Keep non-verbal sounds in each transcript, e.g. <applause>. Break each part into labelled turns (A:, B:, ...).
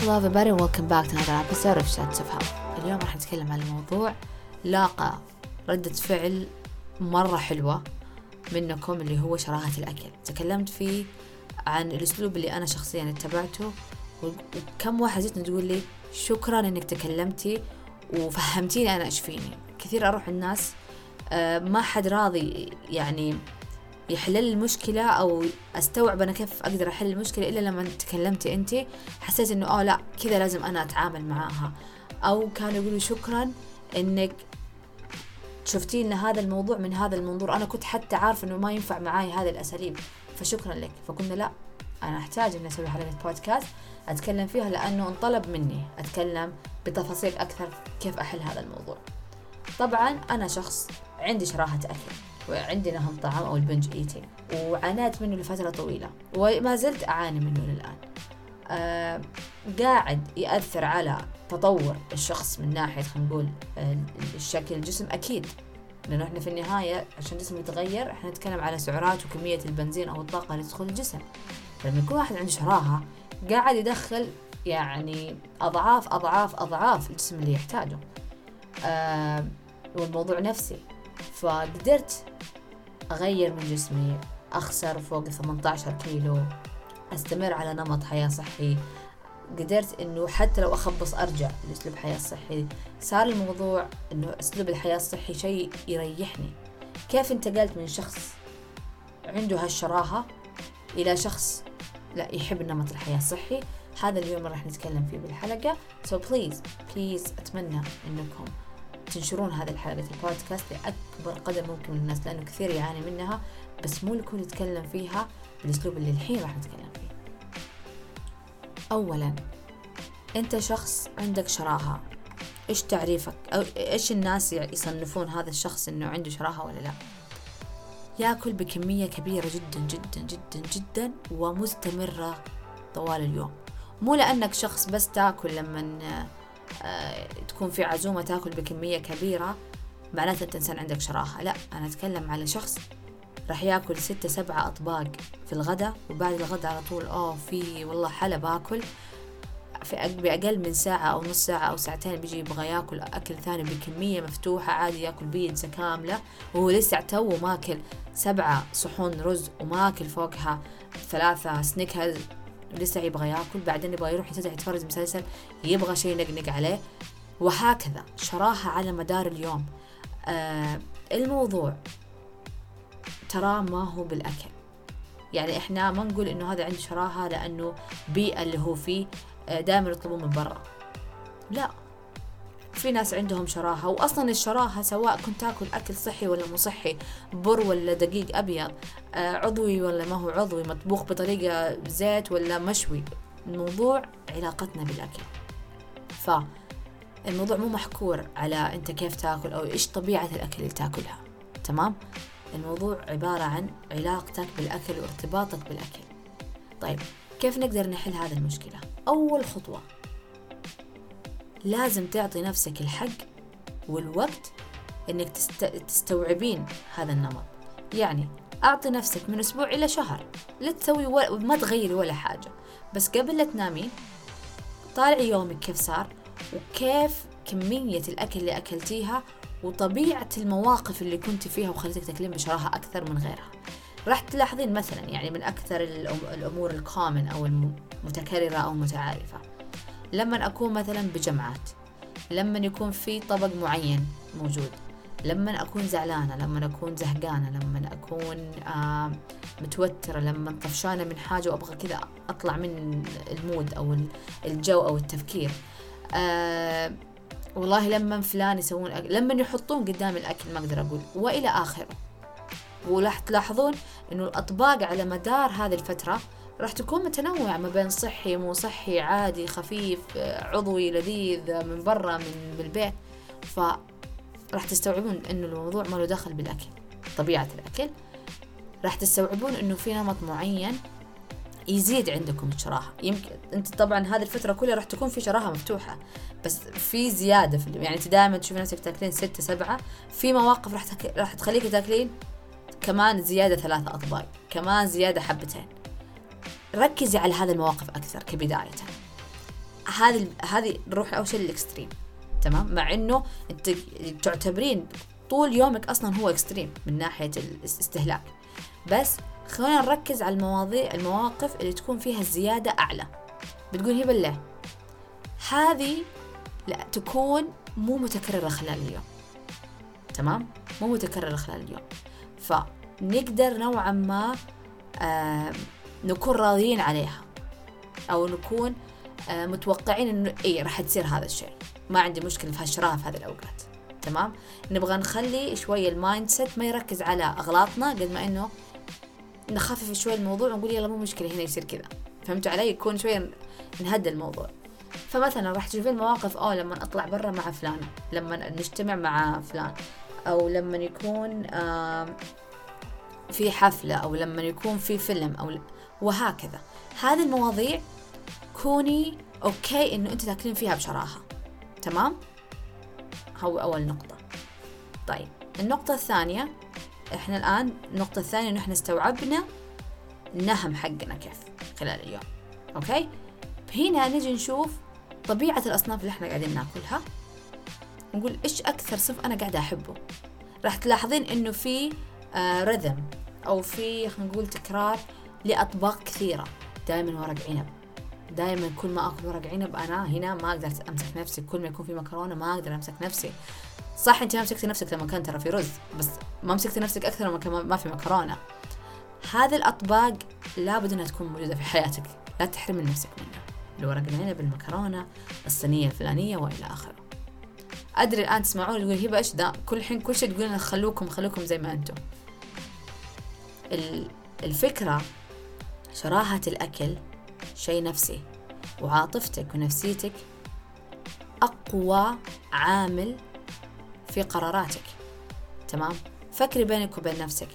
A: Hello everybody welcome back to another episode of Chat تفهم اليوم راح نتكلم عن موضوع لاقى ردة فعل مرة حلوة منكم اللي هو شراهة الأكل. تكلمت فيه عن الأسلوب اللي أنا شخصيا اتبعته وكم واحد جتني تقول لي شكرا إنك تكلمتي وفهمتيني أنا إيش فيني. كثير أروح الناس آه، ما حد راضي يعني يحل المشكلة أو أستوعب أنا كيف أقدر أحل المشكلة إلا لما تكلمتي أنت حسيت إنه آه لا كذا لازم أنا أتعامل معاها. أو كانوا يقولوا شكرا إنك شفتي لنا هذا الموضوع من هذا المنظور. أنا كنت حتى عارفة إنه ما ينفع معاي هذه الأساليب فشكرا لك. فقلنا لا أنا أحتاج إني أسوي حلقة بودكاست أتكلم فيها لأنه انطلب مني أتكلم بتفاصيل أكثر كيف أحل هذا الموضوع. طبعا أنا شخص عندي شراهة أكل. وعندي نهم طعام أو البنج إيتينج وعانيت منه لفترة طويلة. وما زلت أعاني منه للآن. آه قاعد يأثر على تطور الشخص من ناحية خلينا نقول آه الشكل الجسم. أكيد. لأنه إحنا في النهاية عشان الجسم يتغير إحنا نتكلم على سعرات وكمية البنزين أو الطاقة اللي تدخل الجسم. لما يكون واحد عنده شراهة قاعد يدخل يعني أضعاف أضعاف أضعاف الجسم اللي يحتاجه. آه والموضوع نفسي. فقدرت أغير من جسمي أخسر فوق 18 كيلو أستمر على نمط حياة صحي. قدرت إنه حتى لو أخبص أرجع لأسلوب حياة صحي. صار الموضوع إنه أسلوب الحياة الصحي شيء يريحني. كيف انتقلت من شخص عنده هالشراهة إلى شخص لا يحب نمط الحياة الصحي؟ هذا اليوم راح نتكلم فيه بالحلقة. so please please أتمنى إنكم تنشرون هذه الحلقة البودكاست لأكبر قدر ممكن من الناس لأنه كثير يعاني منها بس مو الكل يتكلم فيها بالأسلوب اللي الحين راح نتكلم فيه. أولا أنت شخص عندك شراهة. إيش تعريفك؟ أو إيش الناس يصنفون هذا الشخص إنه عنده شراهة ولا لا؟ يأكل بكمية كبيرة جدا جدا جدا جدا ومستمرة طوال اليوم. مو لأنك شخص بس تأكل لما تكون في عزومة تأكل بكمية كبيرة معناته أنت إنسان عندك شراهة. لا أنا أتكلم على شخص راح يأكل ستة سبعة أطباق في الغداء وبعد الغداء على طول أوه في والله حلا باكل. في بأقل من ساعة أو نص ساعة أو ساعتين بيجي يبغى يأكل أكل ثاني بكمية مفتوحة عادي يأكل بيتزا كاملة. وهو لسه تو ماكل سبعة صحون رز وماكل فوقها ثلاثة سنيكرز لسه يبغى ياكل بعدين يبغى يروح يتفرج مسلسل يبغى شيء ينقنق عليه. وهكذا شراهة على مدار اليوم. آه الموضوع ترى ما هو بالأكل. يعني إحنا ما نقول إنه هذا عنده شراهة لأنه بيئة اللي هو فيه آه دائما يطلبون من برا. لا. في ناس عندهم شراهة وأصلا الشراهة سواء كنت تاكل أكل صحي ولا مو صحي بر ولا دقيق أبيض آه، عضوي ولا ما هو عضوي مطبوخ بطريقة زيت ولا مشوي. الموضوع علاقتنا بالأكل. فالموضوع مو محكور على أنت كيف تاكل أو إيش طبيعة الأكل اللي تاكلها. تمام؟ الموضوع عبارة عن علاقتك بالأكل وارتباطك بالأكل. طيب كيف نقدر نحل هذه المشكلة؟ أول خطوة. لازم تعطي نفسك الحق والوقت إنك تست... تستوعبين هذا النمط. يعني أعطي نفسك من أسبوع إلى شهر. لا تسوي و... ما تغيري ولا حاجة. بس قبل لا تنامين طالعي يومك كيف صار وكيف كمية الأكل اللي أكلتيها وطبيعة المواقف اللي كنت فيها وخلتك تاكلين بشراهة أكثر من غيرها. راح تلاحظين مثلا يعني من أكثر الأمور الكومن أو المتكررة أو المتعارفة لما أكون مثلا بجمعات لما يكون في طبق معين موجود لما أكون زعلانة لما أكون زهقانة لما أكون آه متوترة لما طفشانة من حاجة وأبغى كذا أطلع من المود أو الجو أو التفكير. آه والله لما فلان يسوون أكل لما يحطون قدام الأكل ما أقدر أقول. وإلى آخره. وراح تلاحظون إنه الأطباق على مدار هذه الفترة راح تكون متنوعة ما بين صحي مو صحي عادي خفيف عضوي لذيذ من برا من بالبيت. ف راح تستوعبون إنه الموضوع ما له دخل بالأكل طبيعة الأكل. راح تستوعبون إنه في نمط معين يزيد عندكم الشراهة يمكن أنت طبعا هذه الفترة كلها راح تكون في شراهة مفتوحة بس في زيادة في يعني أنت دائما تشوفي نفسك تاكلين ستة سبعة في مواقف راح تك... راح تخليك تاكلين كمان زيادة ثلاثة أطباق كمان زيادة حبتين. ركزي على هذه المواقف أكثر كبداية. هذه هذه نروح أول شيء لل extreme تمام؟ مع إنه أنت تعتبرين طول يومك أصلا هو extreme من ناحية الاستهلاك. بس خلينا نركز على المواضيع المواقف اللي تكون فيها الزياده أعلى. بتقول هي بالله. هذه لا تكون مو متكررة خلال اليوم. تمام؟ مو متكررة خلال اليوم. فنقدر نوعا ما آه نكون راضيين عليها. أو نكون آه متوقعين إنه إيه راح تصير هذا الشيء. ما عندي مشكلة في هالشراهة في هذه الأوقات. تمام؟ نبغى نخلي شوية ال mindset ما يركز على أغلاطنا قد ما إنه نخفف شوي الموضوع ونقول يلا مو مشكلة هنا يصير كذا. فهمتوا علي؟ يكون شوية نهدى الموضوع. فمثلا راح تشوفين مواقف آه لما أطلع برا مع فلان لما نجتمع مع فلان. أو لما يكون في حفلة أو لما يكون في فيلم أو وهكذا. هذه المواضيع كوني okay إنه انت تاكلين فيها بشراهة. تمام؟ هو أول نقطة. طيب النقطة الثانية إحنا الآن النقطة الثانية إنه إحنا استوعبنا النهم حقنا كيف خلال اليوم. okay؟ هنا نجي نشوف طبيعة الأصناف اللي إحنا قاعدين ناكلها. نقول إيش أكثر صنف أنا قاعدة أحبه؟ راح تلاحظين إنه في آه رذم أو في خلينا نقول تكرار لأطباق كثيرة. دائما ورق عنب. دائما كل ما اكل ورق عنب أنا هنا ما أقدر أمسك نفسي. كل ما يكون في مكرونة ما أقدر أمسك نفسي. صح انت ما مسكتي نفسك لما كان ترى في رز بس ما مسكتي نفسك أكثر لما كان ما في مكرونة. هذه الأطباق لابد إنها تكون موجودة في حياتك. لا تحرمي نفسك منها. الورق العنب المكرونة الصينية الفلانية وإلى آخره. أدري الآن تسمعون تقول هبة إيش ده كل حين كل شيء تقولون خلوكم خلوكم زي ما أنتم. الفكرة شراهة الأكل شيء نفسي. وعاطفتك ونفسيتك أقوى عامل في قراراتك. تمام؟ فكري بينك وبين نفسك.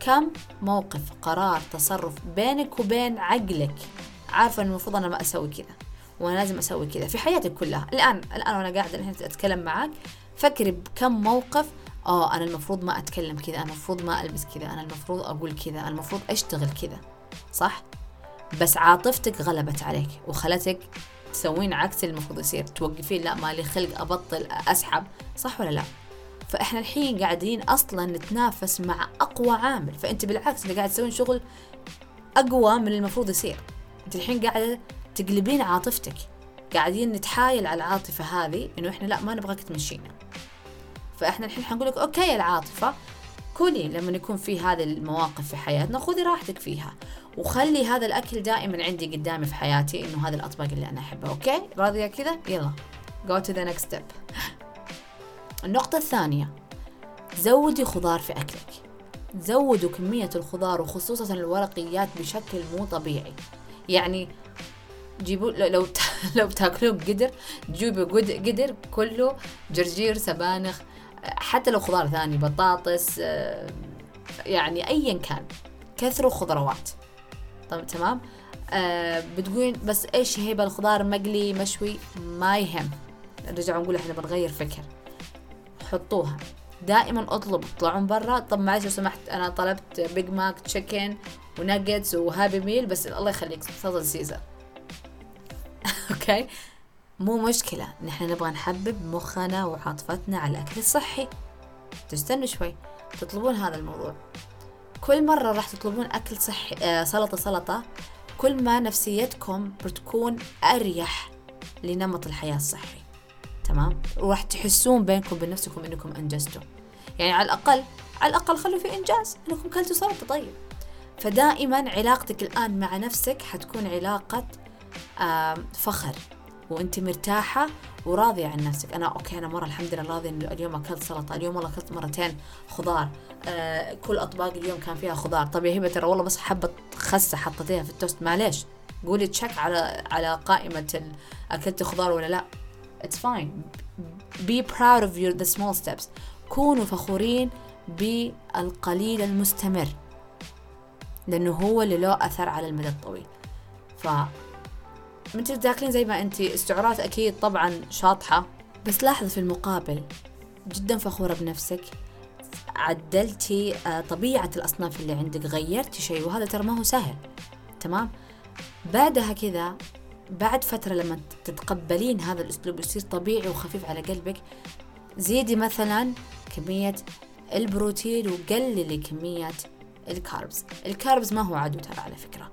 A: كم موقف قرار تصرف بينك وبين عقلك؟ عارفة انه المفروض أنا ما أسوي كذا وأنا لازم أسوي كذا في حياتك كلها. الآن الآن وأنا قاعدة الحين أتكلم معاك فكري بكم موقف آه أنا المفروض ما أتكلم كذا أنا المفروض ما ألبس كذا أنا المفروض أقول كذا أنا المفروض أشتغل كذا. صح؟ بس عاطفتك غلبت عليك وخلتك تسوين عكس اللي المفروض يصير توقفين لا مالي خلق أبطل أسحب صح ولا لا؟ فإحنا الحين قاعدين أصلا نتنافس مع أقوى عامل فأنت بالعكس اللي قاعد تسوين شغل أقوى من المفروض يصير. أنت الحين قاعدة تقلبين عاطفتك قاعدين نتحايل على العاطفة هذه إنه إحنا لا ما نبغاك تمشينا. فإحنا الحين حنقول لك okay العاطفة كلي لما يكون في هذه المواقف في حياتنا خذي راحتك فيها. وخلي هذا الأكل دائما عندي قدامي في حياتي إنه هذه الأطباق اللي أنا أحبها. okay؟ راضية كذا؟ يلا. Go to the next step. النقطة الثانية. زودي خضار في أكلك. زودوا كمية الخضار وخصوصا الورقيات بشكل مو طبيعي. يعني جيبوا لو لو <laughs> بتاكلوه بقدر جيبوا قدر كله جرجير سبانخ حتى لو خضار ثاني بطاطس آه، يعني ايا كان كثروا خضروات طب تمام؟ آه بتقولين بس إيش هيبة الخضار مقلي مشوي ما يهم. نرجع نقول إحنا بنغير فكر. حطوها. دائما أطلب تطلعون برا. طب معلش لو سمحت أنا طلبت بيج ماك chicken و nuggets و Happy Meal بس الله يخليك سلطة سيزر <laughs> okay؟ مو مشكلة. نحن نبغى نحبب مخنا وعاطفتنا على الأكل الصحي. تستنوا شوي. تطلبون هذا الموضوع. كل مرة راح تطلبون أكل صحي آه سلطة سلطة. كل ما نفسيتكم بتكون أريح لنمط الحياة الصحي. تمام؟ وراح تحسون بينكم وبين نفسكم إنكم أنجزتوا. يعني على الأقل على الأقل خلوا في إنجاز. إنكم كلتوا سلطة طيب. فدائما علاقتك الآن مع نفسك حتكون علاقة فخر. وانت مرتاحة وراضية عن نفسك. أنا أوكي أنا مرة الحمد لله راضية إنه اليوم أكلت سلطة اليوم والله أكلت مرتين خضار. آه كل أطباق اليوم كان فيها خضار. طب يا هبة ترى والله بس حبة خسة حطيتيها في التوست. معليش قولي تشيك على على قائمة أكلت خضار ولا لا. It's fine. Be proud of your the small steps. كونوا فخورين بالقليل المستمر لأنه هو اللي له أثر على المدى الطويل. ف انت تاكلين زي ما انت استعارات أكيد طبعا شاطحة. بس لاحظي في المقابل جدا فخورة بنفسك. عدلتي آه، طبيعة الأصناف اللي عندك غيرتي شيء وهذا ترى ما هو سهل. تمام؟ بعدها كذا بعد فترة لما تتقبلين هذا الأسلوب يصير طبيعي وخفيف على قلبك زيدي مثلا كمية البروتين وقللي كمية الكاربز. الكاربز ما هو عدو ترى على فكرة.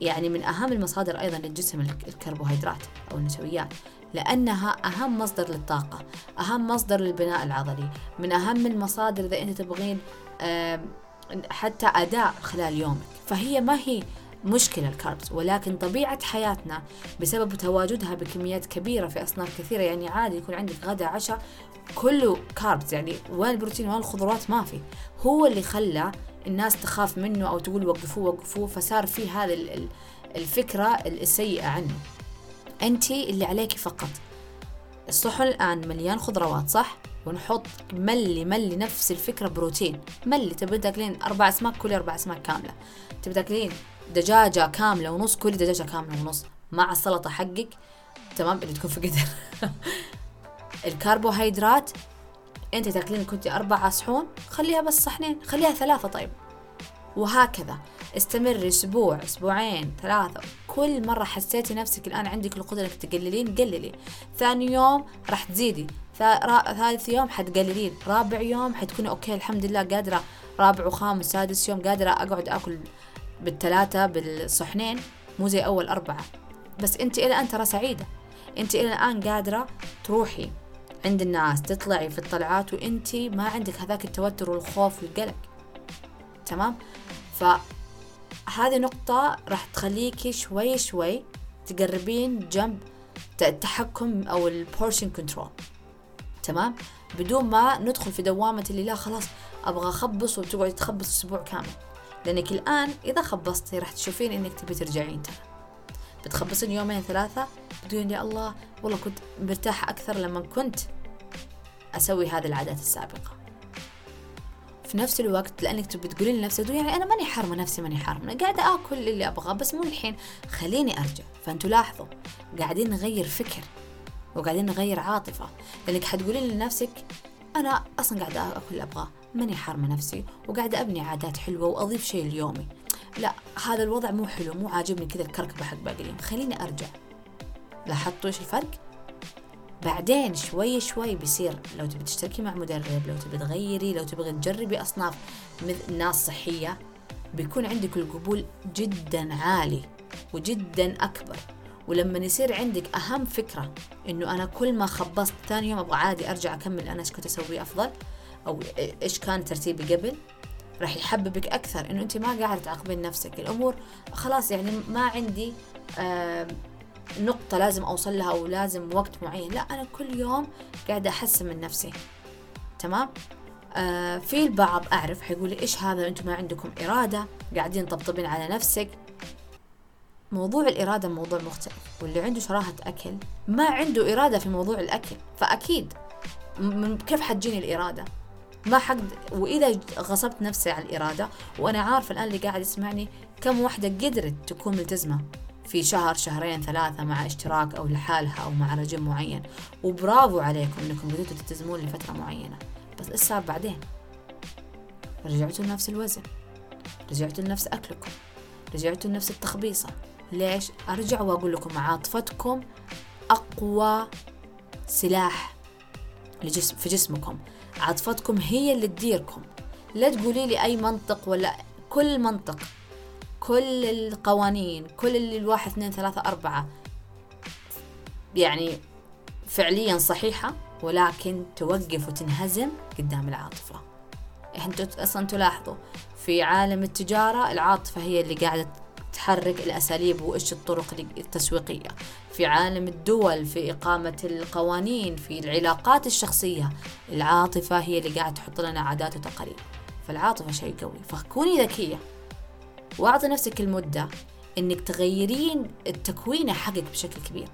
A: يعني من أهم المصادر أيضا للجسم الكربوهيدرات أو النشويات لأنها أهم مصدر للطاقة أهم مصدر للبناء العضلي من أهم المصادر إذا أنت تبغين حتى أداء خلال يومك. فهي ما هي مشكلة الكاربس ولكن طبيعة حياتنا بسبب تواجدها بكميات كبيرة في أصناف كثيرة يعني عادي يكون عندك غدا عشاء كله كاربس يعني وين البروتين وين الخضروات ما في. هو اللي خلى الناس تخاف منه أو تقول وقفوه وقفوه. فصار في هذه الفكرة السيئة عنه. أنت اللي عليك فقط. الصحن الآن مليان خضروات صح؟ ونحط ملي ملي نفس الفكرة بروتين. ملي تبي تاكلين أربع أسماك؟ كل أربع أسماك كاملة. تبي تاكلين دجاجة كاملة ونص؟ كل دجاجة كاملة ونص. مع السلطة حقك. تمام؟ اللي تكون في قدر. <laughs> الكربوهيدرات أنت تاكلين كنتي أربع صحون خليها بس صحنين خليها ثلاثة طيب. وهكذا. استمري أسبوع أسبوعين ثلاثة. كل مرة حسيتي نفسك الآن عندك القدرة إنك تقللين قللي. ثاني يوم راح تزيدي. ثالث يوم حتقللين. رابع يوم حتكوني أوكي الحمد لله قادرة. رابع وخامس سادس يوم قادرة أقعد آكل بالثلاثة بالصحنين. مو زي أول أربعة. بس أنت إلى الآن ترى سعيدة. أنت إلى الآن قادرة تروحي. عند الناس تطلعي في الطلعات وانت ما عندك هذاك التوتر والخوف والقلق. تمام؟ فهذه نقطة راح تخليكي شوي شوي تقربين جنب التحكم أو ال portion control تمام؟ بدون ما ندخل في دوامة اللي لا خلاص أبغى أخبص وتقعد تخبص أسبوع كامل. لأنك الآن إذا خبصتي راح تشوفين إنك تبي ترجعين ترى. بتخبصين يومين ثلاثة بتقولين يا الله والله كنت مرتاحة أكثر لما كنت أسوي هذه العادات السابقة. في نفس الوقت لأنك تبي تقولين لنفسك يعني أنا ماني حارمة نفسي ماني حارمة قاعدة آكل اللي أبغاه بس مو الحين خليني أرجع. فأنتوا لاحظوا قاعدين نغير فكر وقاعدين نغير عاطفة. لأنك حتقولين لنفسك أنا أصلا قاعدة آكل اللي أبغاه ماني حارمة نفسي وقاعدة أبني عادات حلوة وأضيف شيء اليومي لا هذا الوضع مو حلو مو عاجبني كذا الكركبة حق باقي اليوم. خليني أرجع. لاحظتوا إيش الفرق؟ بعدين شوي شوي بيصير لو تبي تشتركي مع مدرب لو تبي تغيري لو تبغي تجربي أصناف ناس صحية بيكون عندك القبول جدا عالي وجدا أكبر. ولما يصير عندك أهم فكرة إنه أنا كل ما خبصت ثاني يوم أبغى عادي أرجع أكمل أنا إيش كنت أسوي أفضل أو إيش كان ترتيبي قبل راح يحببك أكثر إنه أنت ما قاعدة تعاقبين نفسك. الأمور خلاص يعني ما عندي نقطة لازم أوصل لها أو لازم وقت معين. لا أنا كل يوم قاعدة أحسن من نفسي. تمام؟ آه في البعض أعرف حيقول لي إيش هذا؟ أنتم ما عندكم إرادة قاعدين طبطبين على نفسك. موضوع الإرادة موضوع مختلف واللي عنده شراهة أكل ما عنده إرادة في موضوع الأكل. فأكيد من كيف حتجيني الإرادة؟ ما حق وإذا غصبت نفسي على الإرادة وأنا عارفة الآن اللي قاعد يسمعني كم واحدة قدرت تكون ملتزمة في شهر شهرين ثلاثة مع اشتراك أو لحالها أو مع رجيم معين. وبرافو عليكم إنكم قدرتوا تلتزمون لفترة معينة. بس إيش صار بعدين؟ رجعتوا لنفس الوزن. رجعتوا لنفس أكلكم. رجعتوا لنفس التخبيصة. ليش؟ أرجع وأقول لكم عاطفتكم أقوى سلاح في جسمكم. عاطفتكم هي اللي تديركم. لا تقولي لي أي منطق ولا كل منطق. كل القوانين كل اللي الواحد اثنين ثلاثة أربعة. يعني فعليا صحيحة ولكن توقف وتنهزم قدام العاطفة. أنتوا أصلا تلاحظوا في عالم التجارة العاطفة هي اللي قاعدة تحرك الأساليب وإيش الطرق التسويقية في عالم الدول في إقامة القوانين في العلاقات الشخصية. العاطفة هي اللي قاعدة تحط لنا عادات وتقاليد. فالعاطفة شيء قوي. فكوني ذكية وأعطي نفسك المدة إنك تغيرين التكوين حقك بشكل كبير.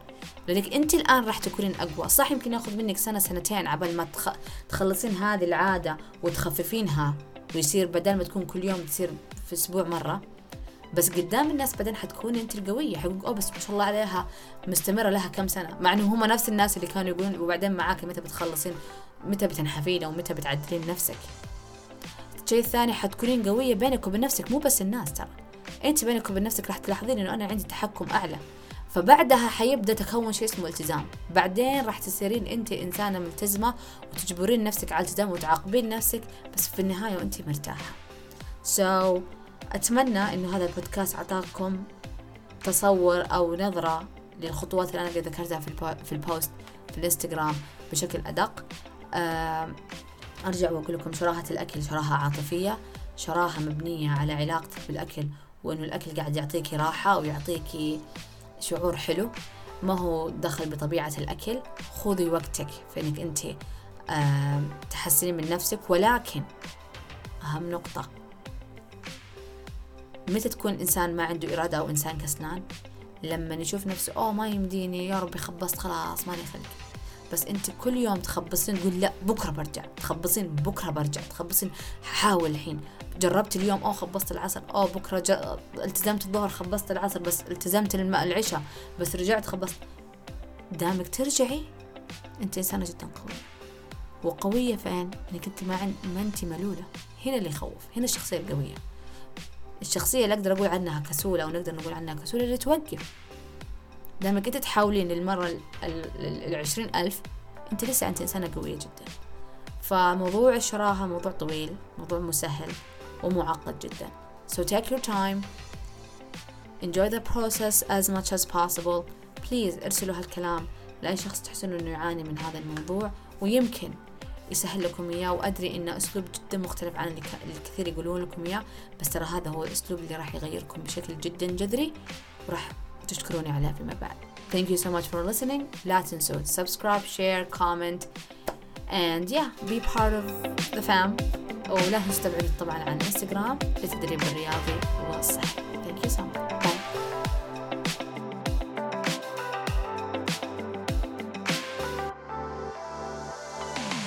A: لأنك أنت الآن راح تكونين أقوى. صح يمكن يأخذ منك سنة سنتين عبال ما تخ... تخلصين هذه العادة وتخففينها. ويصير بدل ما تكون كل يوم تصير في أسبوع مرة بس قدام الناس بعدين حتكون انت القوية حيقول اوه بس ما شاء الله عليها مستمرة لها كم سنة. مع إنه هم نفس الناس اللي كانوا يقولون وبعدين معاك متى بتخلصين؟ متى بتنحفين أو متى بتعدلين نفسك؟ الشيء الثاني حتكونين قوية بينك وبين نفسك مو بس الناس ترى. أنت بينك وبين نفسك راح تلاحظين إنه أنا عندي تحكم أعلى. فبعدها حيبدأ تكون شيء اسمه التزام. بعدين راح تصيرين أنت إنسانة ملتزمة وتجبرين نفسك على الالتزام وتعاقبين نفسك بس في النهاية وأنت مرتاحة. So أتمنى إنه هذا البودكاست أعطاكم تصور أو نظرة للخطوات اللي أنا قد ذكرتها في في البوست في الإنستغرام بشكل أدق. أرجع وأقول لكم شراهة الأكل شراهة عاطفية شراهة مبنية على علاقتك بالأكل وإنه الأكل قاعد يعطيكي راحة ويعطيكي شعور حلو. ما هو دخل بطبيعة الأكل خذي وقتك في إنك أنت تحسنين من نفسك. ولكن أهم نقطة متى تكون إنسان ما عنده إرادة أو إنسان كسلان؟ لما يشوف نفسه أوه ما يمديني يا ربي خبصت خلاص ماني خلق. بس أنت كل يوم تخبصين تقول لا بكرة برجع. تخبصين بكرة برجع. تخبصين حاول الحين. جربت اليوم أو خبصت العصر. أو بكرة ج... التزمت الظهر خبصت العصر بس التزمت الماء العشاء بس رجعت خبصت. دامك ترجعي أنت إنسانة جدا قوية. وقوية فين؟ إنك أنت ما عن... ما أنت ملولة. هنا اللي يخوف هنا الشخصية القوية. الشخصية اللي أقدر أقول عنها كسولة أو نقدر نقول عنها كسولة اللي توقف دامك انت تحاولين للمرة العشرين ألف أنت لسه أنت إنسانة قوية جدا. فموضوع الشراهة موضوع طويل موضوع مسهل ومعقد جدا. So take your time. Enjoy the process as much as possible. Please ارسلوا هالكلام لأي شخص تحسون إنه يعاني من هذا الموضوع. ويمكن يسهل لكم إياه وأدري انه أسلوب جدا مختلف عن اللي الكثير يقولون لكم إياه بس ترى هذا هو الأسلوب اللي راح يغيركم بشكل جدا جذري وراح تشكروني عليها فيما بعد. Thank you so much for listening. لا تنسوا subscribe share comment and yeah be part of the fam. ولا تنسوا طبعا على انستغرام للتدريب الرياضي والصحي